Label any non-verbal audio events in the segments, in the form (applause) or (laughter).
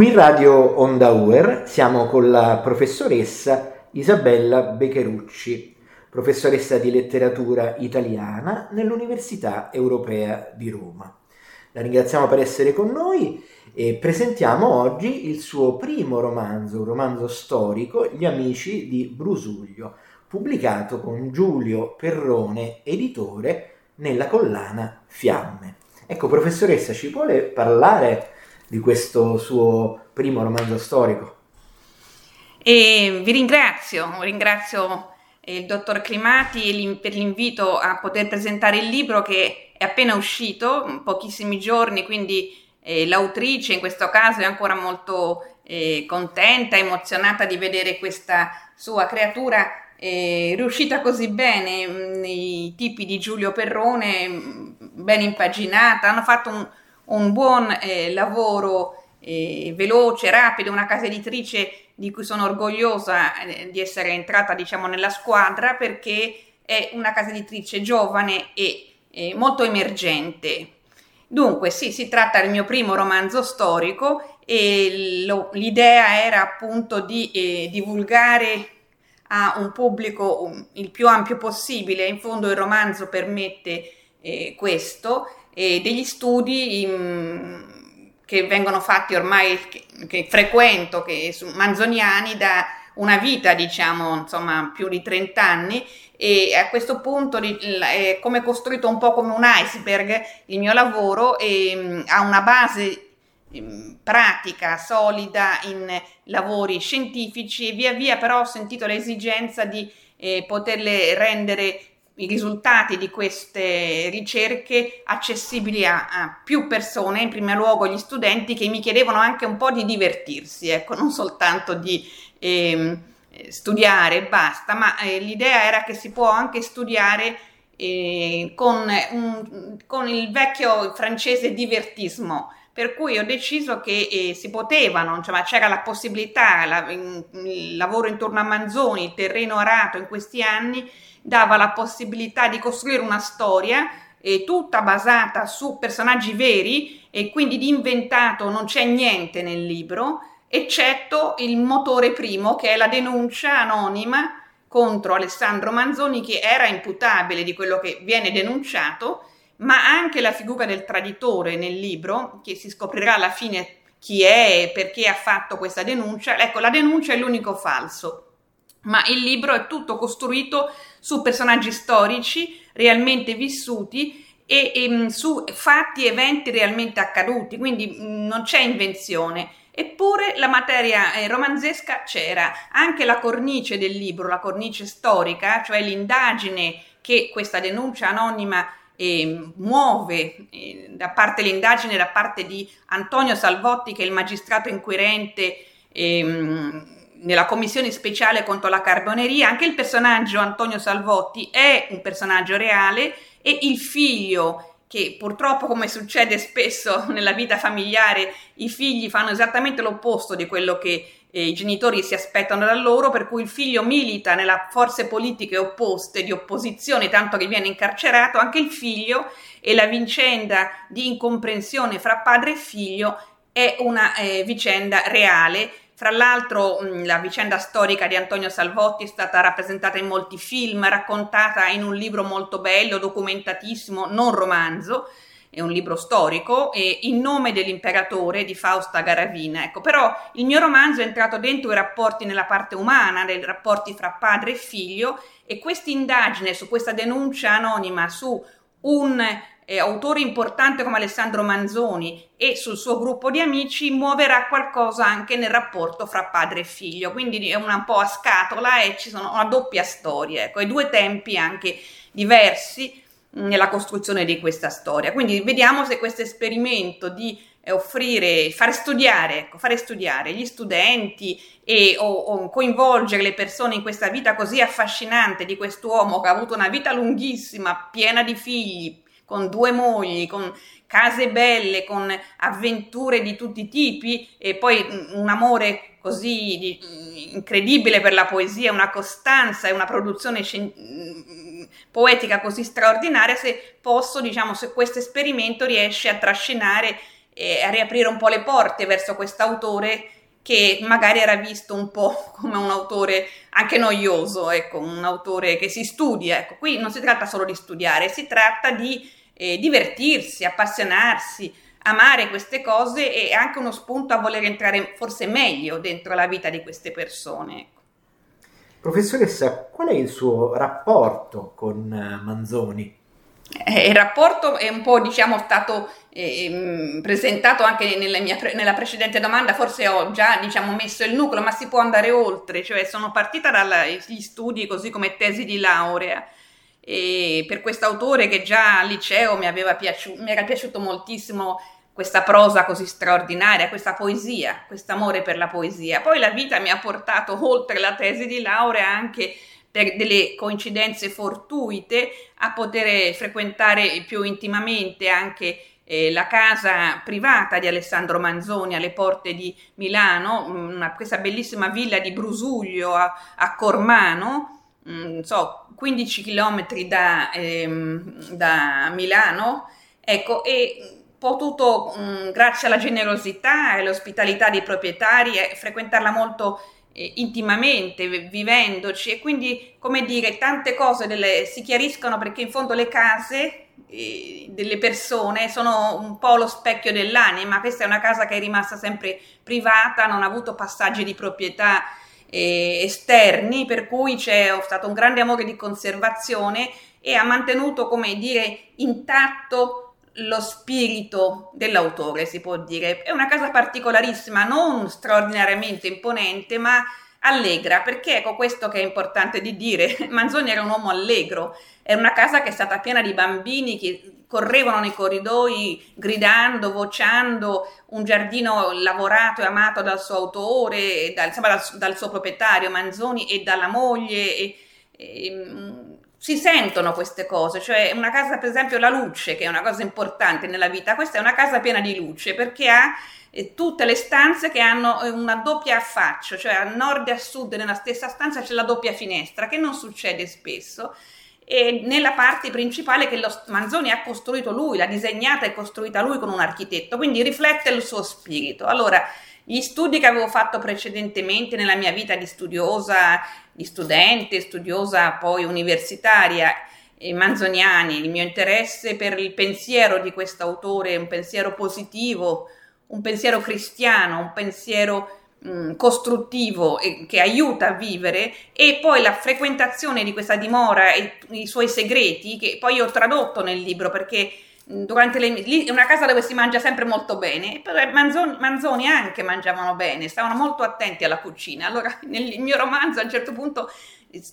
Qui Radio Onda Uer siamo con la professoressa Isabella Becherucci, professoressa di letteratura italiana nell'Università Europea di Roma. La ringraziamo per essere con noi e presentiamo oggi il suo primo romanzo, un romanzo storico, Gli amici di Brusuglio, pubblicato con Giulio Perrone, editore, nella collana Fiamme. Ecco, professoressa, ci vuole parlare di questo suo primo romanzo storico? E vi ringrazio, ringrazio il dottor Climati per l'invito a poter presentare il libro che è appena uscito, pochissimi giorni, quindi eh, l'autrice in questo caso è ancora molto eh, contenta, emozionata di vedere questa sua creatura eh, riuscita così bene, mh, i tipi di Giulio Perrone, mh, ben impaginata, hanno fatto un, un buon eh, lavoro eh, veloce, rapido, una casa editrice di cui sono orgogliosa eh, di essere entrata diciamo nella squadra perché è una casa editrice giovane e molto emergente. Dunque, sì, si tratta del mio primo romanzo storico e lo, l'idea era appunto di eh, divulgare a un pubblico um, il più ampio possibile, in fondo il romanzo permette eh, questo, e degli studi in, che vengono fatti ormai, che, che frequento, che su manzoniani da una vita, diciamo, insomma, più di 30 anni. E a questo punto è come costruito un po' come un iceberg il mio lavoro e mm, ha una base mm, pratica, solida in lavori scientifici e via via però ho sentito l'esigenza di eh, poterle rendere i risultati di queste ricerche accessibili a, a, più persone, in primo luogo gli studenti che mi chiedevano anche un po' di divertirsi, ecco, non soltanto di eh, studiare e basta, ma eh, l'idea era che si può anche studiare eh, con, un, con, il vecchio francese divertismo, per cui ho deciso che eh, si potevano, insomma, c'era la possibilità, la, in, il lavoro intorno a Manzoni, il terreno arato in questi anni, dava la possibilità di costruire una storia eh, tutta basata su personaggi veri e quindi di inventato non c'è niente nel libro, eccetto il motore primo che è la denuncia anonima contro Alessandro Manzoni che era imputabile di quello che viene denunciato, ma anche la figura del traditore nel libro, che si scoprirà alla fine chi è e perché ha fatto questa denuncia. Ecco, la denuncia è l'unico falso ma il libro è tutto costruito su personaggi storici realmente vissuti e, e mm, su fatti, eventi realmente accaduti, quindi non c'è invenzione. Eppure la materia eh, romanzesca c'era, anche la cornice del libro, la cornice storica, cioè l'indagine che questa denuncia anonima eh, muove eh, da parte l'indagine da parte di Antonio Salvotti, che è il magistrato inquirente. Eh, nella commissione speciale contro la carboneria, anche il personaggio Antonio Salvotti è un personaggio reale e il figlio che purtroppo come succede spesso (laughs) nella vita familiare i figli fanno esattamente l'opposto di quello che eh, i genitori si aspettano da loro, per cui il figlio milita nelle forze politiche opposte di opposizione, tanto che viene incarcerato, anche il figlio e la vicenda di incomprensione fra padre e figlio è una eh, vicenda reale. Fra l'altro la vicenda storica di Antonio Salvotti è stata rappresentata in molti film, raccontata in un libro molto bello, documentatissimo, non romanzo, è un libro storico, e In nome dell'imperatore di Fausta Garavina. Ecco, però il mio romanzo è entrato dentro i rapporti nella parte umana, nei rapporti fra padre e figlio, e questa indagine su questa denuncia anonima su un eh, autore importante come Alessandro Manzoni e sul suo gruppo di amici muoverà qualcosa anche nel rapporto fra padre e figlio, quindi è una un po' a scatola e ci sono una doppia storia, ecco, e due tempi anche diversi nella costruzione di questa storia. Quindi vediamo se questo esperimento di eh, offrire, fare studiare, ecco, fare studiare gli studenti e o, o, coinvolgere le persone in questa vita così affascinante di quest'uomo che ha avuto una vita lunghissima, piena di figli, con due mogli, con case belle, con avventure di tutti i tipi e poi un amore così di, incredibile per la poesia, una costanza e una produzione scien- poetica così straordinaria, se posso, diciamo, se questo esperimento riesce a trascinare e a riaprire un po' le porte verso quest'autore che magari era visto un po' (laughs) come un autore anche noioso, ecco, un autore che si studia. Ecco, qui non si tratta solo di studiare, si tratta di eh, divertirsi, appassionarsi, amare queste cose e anche uno spunto a voler entrare forse meglio dentro la vita di queste persone. Ecco. Professoressa, qual è il suo rapporto con eh, Manzoni? Eh, il rapporto è un po' diciamo stato eh, presentato anche nella, mia, nella precedente domanda, forse ho già diciamo, messo il nucleo, ma si può andare oltre, cioè sono partita dagli studi così come tesi di laurea e per quest'autore che già al liceo mi, piaciuto, mi era piaciuto moltissimo questa prosa così straordinaria, questa poesia, questo amore per la poesia. Poi la vita mi ha portato (laughs) oltre la tesi di laurea anche per delle coincidenze fortuite a poter frequentare più intimamente anche eh, la casa privata di Alessandro Manzoni alle porte di Milano, una, questa bellissima villa di Brusuglio a, a Cormano, mh, so, 15 km da, ehm, da Milano, ecco, e potuto, mh, grazie alla generosità e all'ospitalità dei proprietari, eh, frequentarla molto eh, intimamente, vivendoci e quindi, come dire, tante cose delle, si chiariscono perché in fondo le case eh, delle persone sono un po' lo specchio dell'anima. Questa è una casa che è rimasta sempre privata, non ha avuto passaggi di proprietà eh, esterni, per cui c'è stato un grande amore di conservazione e ha mantenuto, come dire, intatto lo spirito dell'autore, si può dire. È una casa particolarissima, non straordinariamente imponente, ma allegra, perché ecco questo che è importante di dire, (laughs) Manzoni era un uomo allegro, era una casa che è stata piena di bambini che correvano nei corridoi gridando, vociando, un giardino lavorato e amato dal suo autore, dal, insomma, dal, dal suo proprietario Manzoni e dalla moglie. E, e, si sentono queste cose, cioè una casa per esempio la luce che è una cosa importante nella vita, questa è una casa piena di luce perché ha eh, tutte le stanze che hanno eh, una doppia affaccio, cioè a nord e a sud nella stessa stanza c'è la doppia finestra che non succede spesso e nella parte principale che lo Manzoni ha costruito lui, l'ha disegnata e costruita lui con un architetto, quindi riflette il suo spirito. Allora, gli studi che avevo fatto precedentemente nella mia vita di studiosa, di studente, studiosa poi universitaria, eh, manzoniani, il mio interesse per il pensiero di questo autore, un pensiero positivo, un pensiero cristiano, un pensiero mh, costruttivo eh, che aiuta a vivere e poi la frequentazione di questa dimora e i suoi segreti che poi ho tradotto nel libro perché durante le, lì è una casa dove si mangia sempre molto bene, però Manzoni, Manzoni, anche mangiavano bene, stavano molto attenti alla cucina. Allora (laughs) nel mio romanzo a un certo punto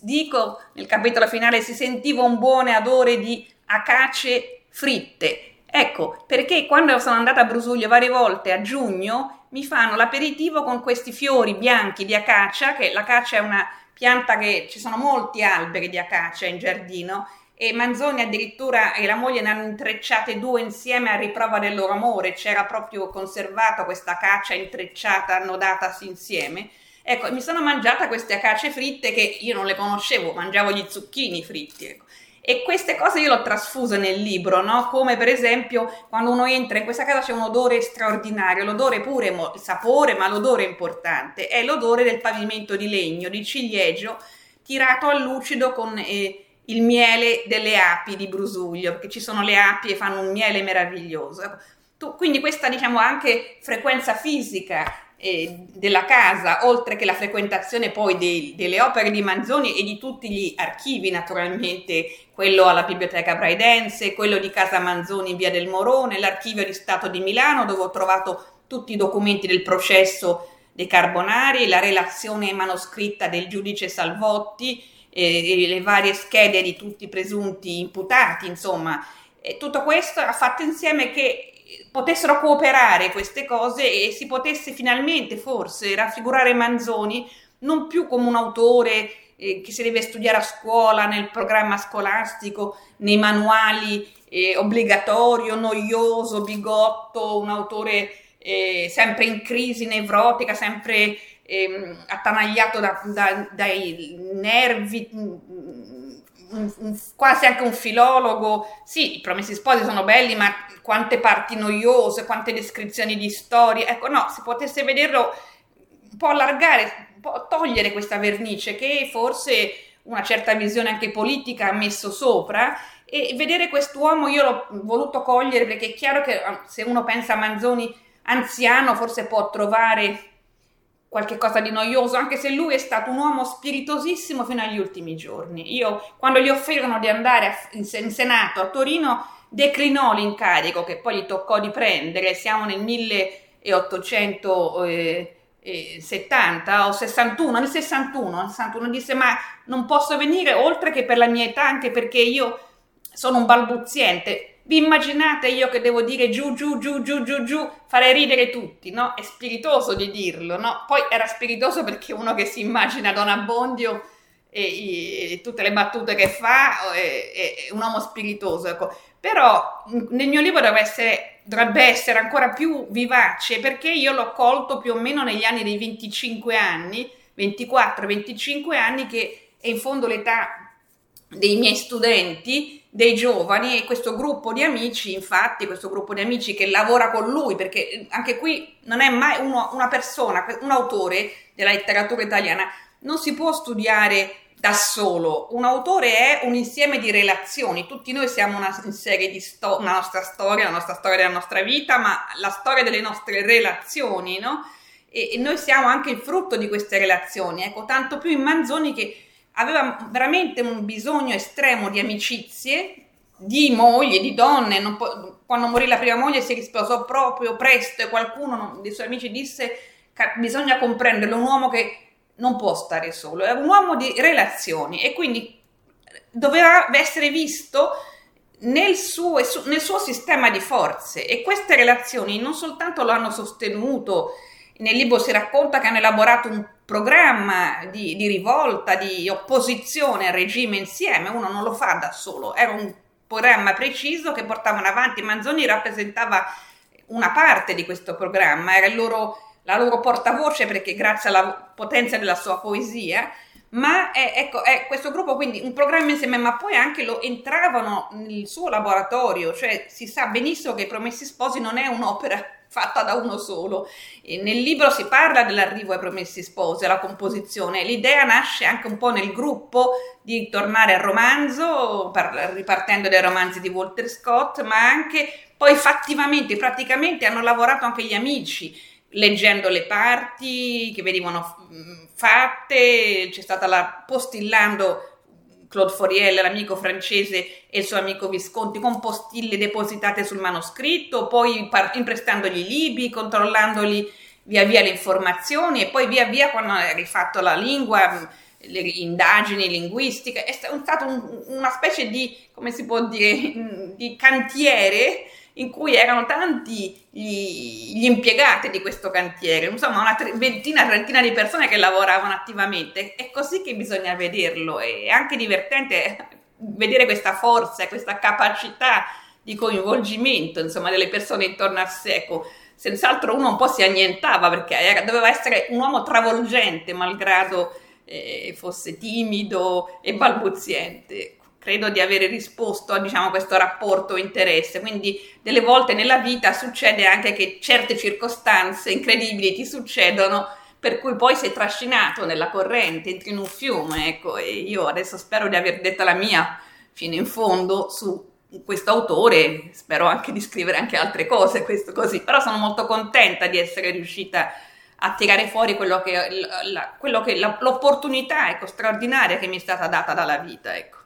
dico nel capitolo finale si sentiva un buon odore di acace fritte. Ecco, perché quando sono andata a Brusuglio varie volte a giugno mi fanno l'aperitivo con questi fiori bianchi di acacia, che l'acacia è una pianta che ci sono molti alberi di acacia in giardino e Manzoni addirittura e la moglie ne hanno intrecciate due insieme a riprova del loro amore, c'era proprio conservata questa caccia intrecciata, annodatasi insieme. Ecco, mi sono mangiata queste acace fritte che io non le conoscevo, mangiavo gli zucchini fritti, ecco. E queste cose io le ho trasfuse nel libro, no? Come per esempio quando uno entra in questa casa c'è un odore straordinario, l'odore pure, il sapore, ma l'odore importante, è l'odore del pavimento di legno, di ciliegio, tirato a lucido con... Eh, il miele delle api di Brusuglio, perché ci sono le api e fanno un miele meraviglioso. Ecco, tu, quindi questa diciamo anche frequenza fisica eh, della casa, oltre che la frequentazione poi dei, delle opere di Manzoni e di tutti gli archivi naturalmente, quello alla Biblioteca Braidense, quello di Casa Manzoni in Via del Morone, l'archivio di Stato di Milano dove ho trovato tutti i documenti del processo dei Carbonari, la relazione manoscritta del giudice Salvotti, eh, le varie schede di tutti i presunti imputati, insomma, tutto questo ha fatto insieme che potessero cooperare queste cose e si potesse finalmente forse raffigurare Manzoni non più come un autore eh, che si deve studiare a scuola, nel programma scolastico, nei manuali eh, obbligatorio, noioso, bigotto, un autore eh, sempre in crisi nevrotica, sempre ehm, attanagliato da, da, dai nervi, un, un, quasi anche un filologo. Sì, i promessi sposi sono belli, ma quante parti noiose, quante descrizioni di storie. Ecco, no, se potesse vederlo un po' allargare, un po' togliere questa vernice che forse una certa visione anche politica ha messo sopra e vedere quest'uomo io l'ho voluto cogliere perché è chiaro che ah, se uno pensa a Manzoni anziano forse può trovare qualche cosa di noioso, anche se lui è stato un uomo spiritosissimo fino agli ultimi giorni. Io, quando gli offrirono di andare in Senato a Torino, declinò l'incarico che poi gli toccò di prendere, siamo nel 1870 o 61, nel 61, nel 61 disse ma non posso venire oltre che per la mia età, anche perché io sono un balbuziente, vi immaginate io che devo dire giù, giù, giù, giù, giù, giù, fare ridere tutti, no? È spiritoso di dirlo, no? Poi era spiritoso perché uno che si immagina Don Abbondio e, e tutte le battute che fa è, è un uomo spiritoso, ecco. Però nel mio libro deve essere, dovrebbe essere ancora più vivace perché io l'ho colto più o meno negli anni dei 25 anni, 24-25 anni, che è in fondo l'età dei miei studenti dei giovani e questo gruppo di amici, infatti, questo gruppo di amici che lavora con lui, perché anche qui non è mai uno, una persona, un autore della letteratura italiana, non si può studiare da solo. Un autore è un insieme di relazioni. Tutti noi siamo una serie di storie, una nostra storia, la nostra storia della nostra vita, ma la storia delle nostre relazioni, no? E, e noi siamo anche il frutto di queste relazioni. Ecco, tanto più in Manzoni che aveva veramente un bisogno estremo di amicizie, di moglie, di donne. Po- quando morì la prima moglie si risposò proprio presto e qualcuno dei suoi amici disse bisogna comprenderlo, un uomo che non può stare solo, è un uomo di relazioni e quindi doveva essere visto nel suo, nel suo sistema di forze e queste relazioni non soltanto lo hanno sostenuto, nel libro si racconta che hanno elaborato un programma di, di, rivolta, di opposizione al regime insieme, uno non lo fa da solo, era un programma preciso che portavano avanti, Manzoni rappresentava una parte di questo programma, era loro, la loro portavoce perché grazie alla potenza della sua poesia, ma è, ecco, è questo gruppo quindi un programma insieme, ma poi anche lo entravano nel suo laboratorio, cioè si sa benissimo che i Promessi Sposi non è un'opera fatta da uno solo. E nel libro si parla dell'arrivo ai promessi sposi, alla composizione. L'idea nasce anche un po' nel gruppo di tornare al romanzo, par- ripartendo dai romanzi di Walter Scott, ma anche poi fattivamente, praticamente hanno lavorato anche gli amici, leggendo le parti che venivano fatte, c'è stata la postillando Claude Foriel, l'amico francese, e il suo amico Visconti, con postille depositate sul manoscritto, poi par- imprestandogli i libri, controllandoli via via le informazioni e poi via via quando ha rifatto la lingua, le indagini linguistiche, è stato un, una specie di, come si può dire, (laughs) di cantiere in cui erano tanti gli, gli impiegati di questo cantiere, insomma una ventina, trentina di persone che lavoravano attivamente. È così che bisogna vederlo, è anche divertente vedere questa forza, questa capacità di coinvolgimento, insomma, delle persone intorno a sé. Ecco, senz'altro uno un po' si annientava perché era, doveva essere un uomo travolgente, malgrado eh, fosse timido e balbuziente credo di avere risposto a diciamo, questo rapporto interesse. Quindi delle volte nella vita succede anche che certe circostanze incredibili ti succedono per cui poi sei trascinato nella corrente, entri in un fiume, ecco, e io adesso spero di aver detto la mia fino in fondo su questo autore, spero anche di scrivere anche altre cose, questo così, però sono molto contenta di essere riuscita a tirare fuori quello che, la, quello che la, l'opportunità ecco, straordinaria che mi è stata data dalla vita, ecco.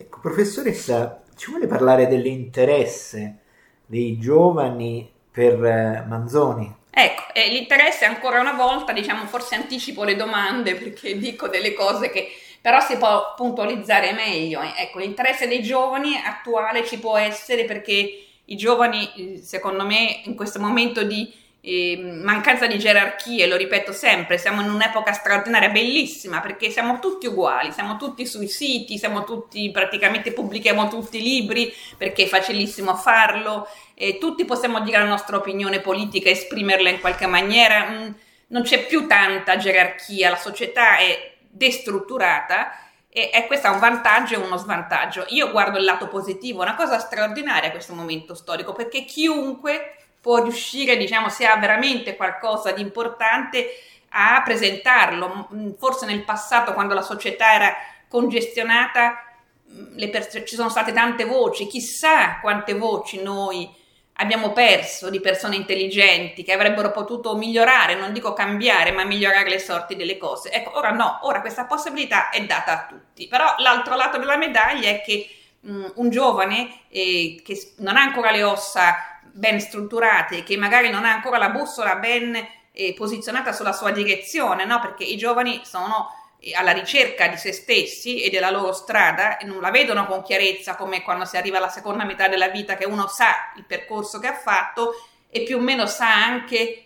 Ecco, professoressa, ci vuole parlare dell'interesse dei giovani per eh, Manzoni? Ecco, eh, l'interesse ancora una volta, diciamo, forse anticipo le domande perché dico delle cose che però si può puntualizzare meglio. Ecco, l'interesse dei giovani attuale ci può essere perché i giovani, eh, secondo me, in questo momento di eh, mancanza di gerarchie, lo ripeto sempre, siamo in un'epoca straordinaria, bellissima, perché siamo tutti uguali, siamo tutti sui siti, siamo tutti, praticamente pubblichiamo tutti i libri, perché è facilissimo farlo, tutti possiamo dire la nostra opinione politica, esprimerla in qualche maniera. Mm, non c'è più tanta gerarchia, la società è destrutturata e, e questo è un vantaggio e uno svantaggio. Io guardo il lato positivo, una cosa straordinaria questo momento storico, perché chiunque può riuscire, diciamo, se ha veramente qualcosa di importante, a presentarlo. Forse nel passato, quando la società era congestionata, pers- ci sono state tante voci, chissà quante voci noi abbiamo perso di persone intelligenti che avrebbero potuto migliorare, non dico cambiare, ma migliorare le sorti delle cose. Ecco, ora no, ora questa possibilità è data a tutti. Però l'altro lato della medaglia è che mh, un giovane eh, che non ha ancora le ossa ben strutturate, che magari non ha ancora la bussola ben eh, posizionata sulla sua direzione, no? Perché i giovani sono alla ricerca di se stessi e della loro strada e non la vedono con chiarezza come quando si arriva alla seconda metà della vita che uno sa il percorso che ha fatto e più o meno sa anche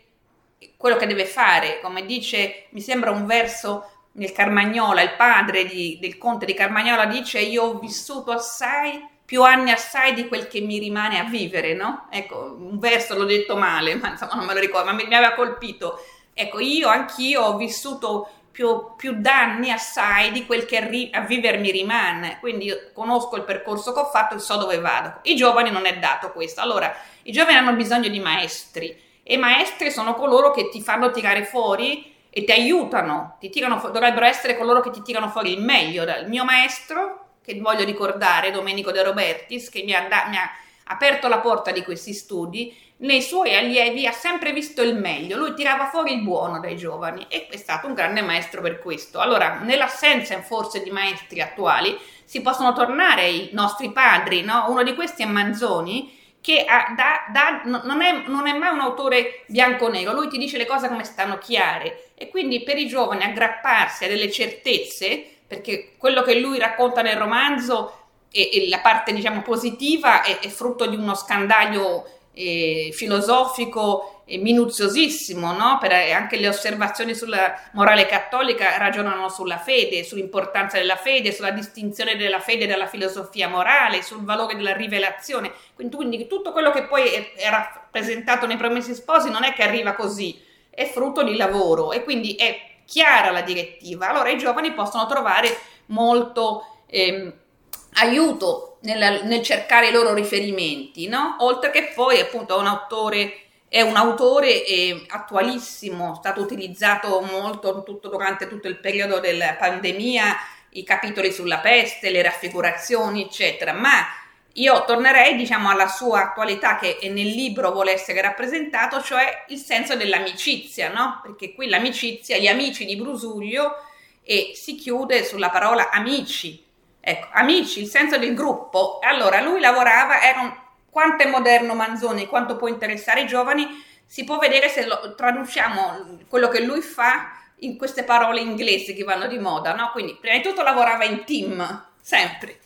quello che deve fare, come dice, mi sembra un verso nel Carmagnola, il padre di, del conte di Carmagnola dice io ho vissuto assai, più anni assai di quel che mi rimane a vivere, no? Ecco, un verso l'ho detto male, ma insomma non me lo ricordo, ma mi, mi aveva colpito. Ecco, io anch'io ho vissuto più, più, danni assai di quel che ri- a vivermi rimane. Quindi io conosco il percorso che ho fatto e so dove vado. I giovani non è dato questo. Allora, i giovani hanno bisogno di maestri e maestri sono coloro che ti fanno tirare fuori e ti aiutano, ti tirano dovrebbero essere coloro che ti tirano fuori il meglio. Il mio maestro, che voglio ricordare, Domenico De Robertis, che mi ha, da- mi ha aperto la porta di questi studi, nei suoi allievi ha sempre visto il meglio, lui tirava fuori il buono dai giovani e è stato un grande maestro per questo. Allora, nell'assenza forse di maestri attuali, si possono tornare i nostri padri, no? Uno di questi è Manzoni, che ha, da, da, non, è, non, è, mai un autore bianco-nero, lui ti dice le cose come stanno chiare e quindi per i giovani aggrapparsi a delle certezze, perché quello che lui racconta nel romanzo e, e la parte diciamo positiva è, è frutto di uno scandaglio eh, filosofico e minuziosissimo, no? Per, eh, anche le osservazioni sulla morale cattolica ragionano sulla fede, sull'importanza della fede, sulla distinzione della fede dalla filosofia morale, sul valore della rivelazione. Quindi, quindi tutto quello che poi era presentato nei Promessi Sposi non è che arriva così, è frutto di lavoro e quindi è chiara la direttiva. Allora i giovani possono trovare molto eh, aiuto nel, nel, cercare i loro riferimenti, no? Oltre che poi appunto un autore è un autore eh, attualissimo, stato utilizzato molto tutto, durante tutto il periodo della pandemia, i capitoli sulla peste, le raffigurazioni, eccetera, ma io tornerei diciamo alla sua attualità che nel libro vuole essere rappresentato, cioè il senso dell'amicizia, no? Perché qui l'amicizia, gli amici di Brusuglio e si chiude sulla parola amici, Ecco, amici, il senso del gruppo. Allora, lui lavorava, era un, quanto è moderno Manzoni, quanto può interessare i giovani, si può vedere se lo, traduciamo quello che lui fa in queste parole inglesi che vanno di moda, no? Quindi, prima di tutto lavorava in team, sempre.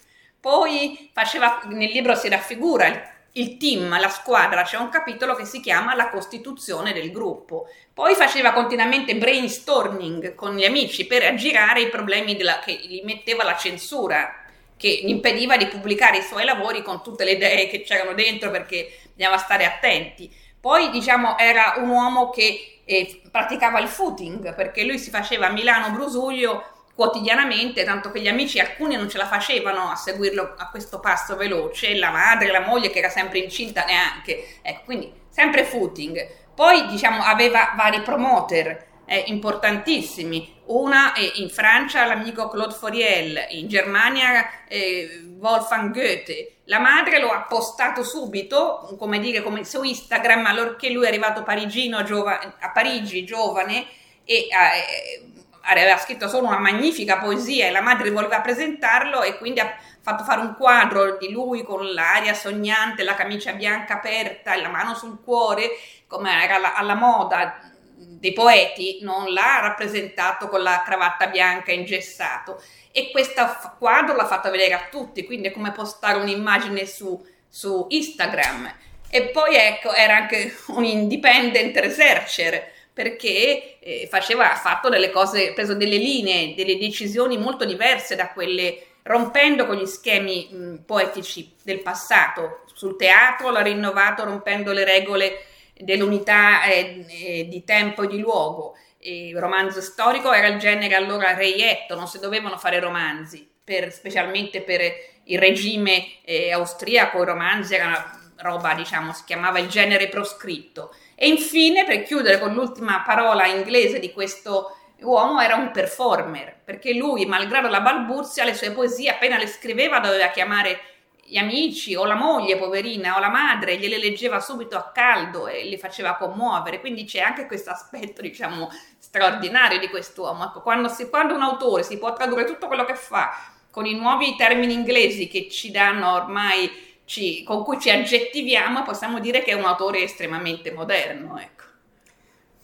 Poi faceva, nel libro si raffigura il il team, la squadra, c'è un capitolo che si chiama la costituzione del gruppo. Poi faceva continuamente brainstorming con gli amici per aggirare i problemi della, che gli metteva la censura, che gli impediva di pubblicare i suoi lavori con tutte le idee che c'erano dentro perché bisognava stare attenti. Poi, diciamo, era un uomo che eh, praticava il footing perché lui si faceva a Milano Brusuglio quotidianamente, tanto che gli amici alcuni non ce la facevano a seguirlo a questo passo veloce, la madre, la moglie che era sempre incinta neanche, ecco, quindi sempre footing. Poi diciamo aveva vari promoter eh, importantissimi, una eh, in Francia l'amico Claude Foriel, in Germania eh, Wolfgang Goethe. La madre lo ha postato subito, come dire, come su Instagram, allorché lui è arrivato parigino, giova- a Parigi, giovane, e eh, aveva scritto solo una magnifica poesia e la madre voleva presentarlo e quindi ha fatto fare un quadro di lui con l'aria sognante, la camicia bianca aperta e la mano sul cuore, come era alla, alla moda dei poeti, non l'ha rappresentato con la cravatta bianca ingessato. E questo quadro l'ha fatto vedere a tutti, quindi è come postare un'immagine su, su Instagram. E poi ecco, era anche un independent researcher, perché eh, faceva, ha fatto delle cose, ha preso delle linee, delle decisioni molto diverse da quelle, rompendo con gli schemi mh, poetici del passato. Sul teatro l'ha rinnovato rompendo le regole dell'unità eh, eh, di tempo e di luogo. il romanzo storico era il genere allora reietto, non si dovevano fare romanzi, per, specialmente per il regime eh, austriaco, i romanzi erano roba, diciamo, si chiamava il genere proscritto. E infine, per chiudere con l'ultima parola inglese di questo uomo, era un performer, perché lui, malgrado la balbuzia, le sue poesie appena le scriveva doveva chiamare gli amici o la moglie poverina o la madre gliele leggeva subito a caldo e le faceva commuovere. Quindi c'è anche questo aspetto diciamo straordinario di quest'uomo. Ecco, quando, si, quando un autore si può tradurre tutto quello che fa con i nuovi termini inglesi che ci danno ormai ci, con cui ci aggettiviamo possiamo dire che è un autore estremamente moderno ecco.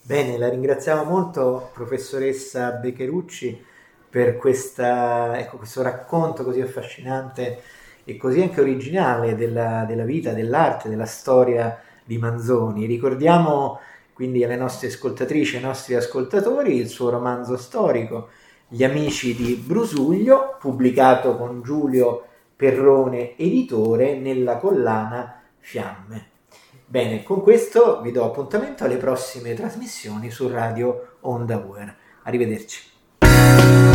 bene la ringraziamo molto professoressa Beccherucci per questa, ecco, questo racconto così affascinante e così anche originale della, della vita, dell'arte, della storia di Manzoni. Ricordiamo quindi alle nostre ascoltatrici e ai nostri ascoltatori il suo romanzo storico Gli amici di Brusuglio, pubblicato con Giulio Perrone, editore, nella collana Fiamme. Bene, con questo vi do appuntamento alle prossime trasmissioni su Radio Onda Uer. Arrivederci.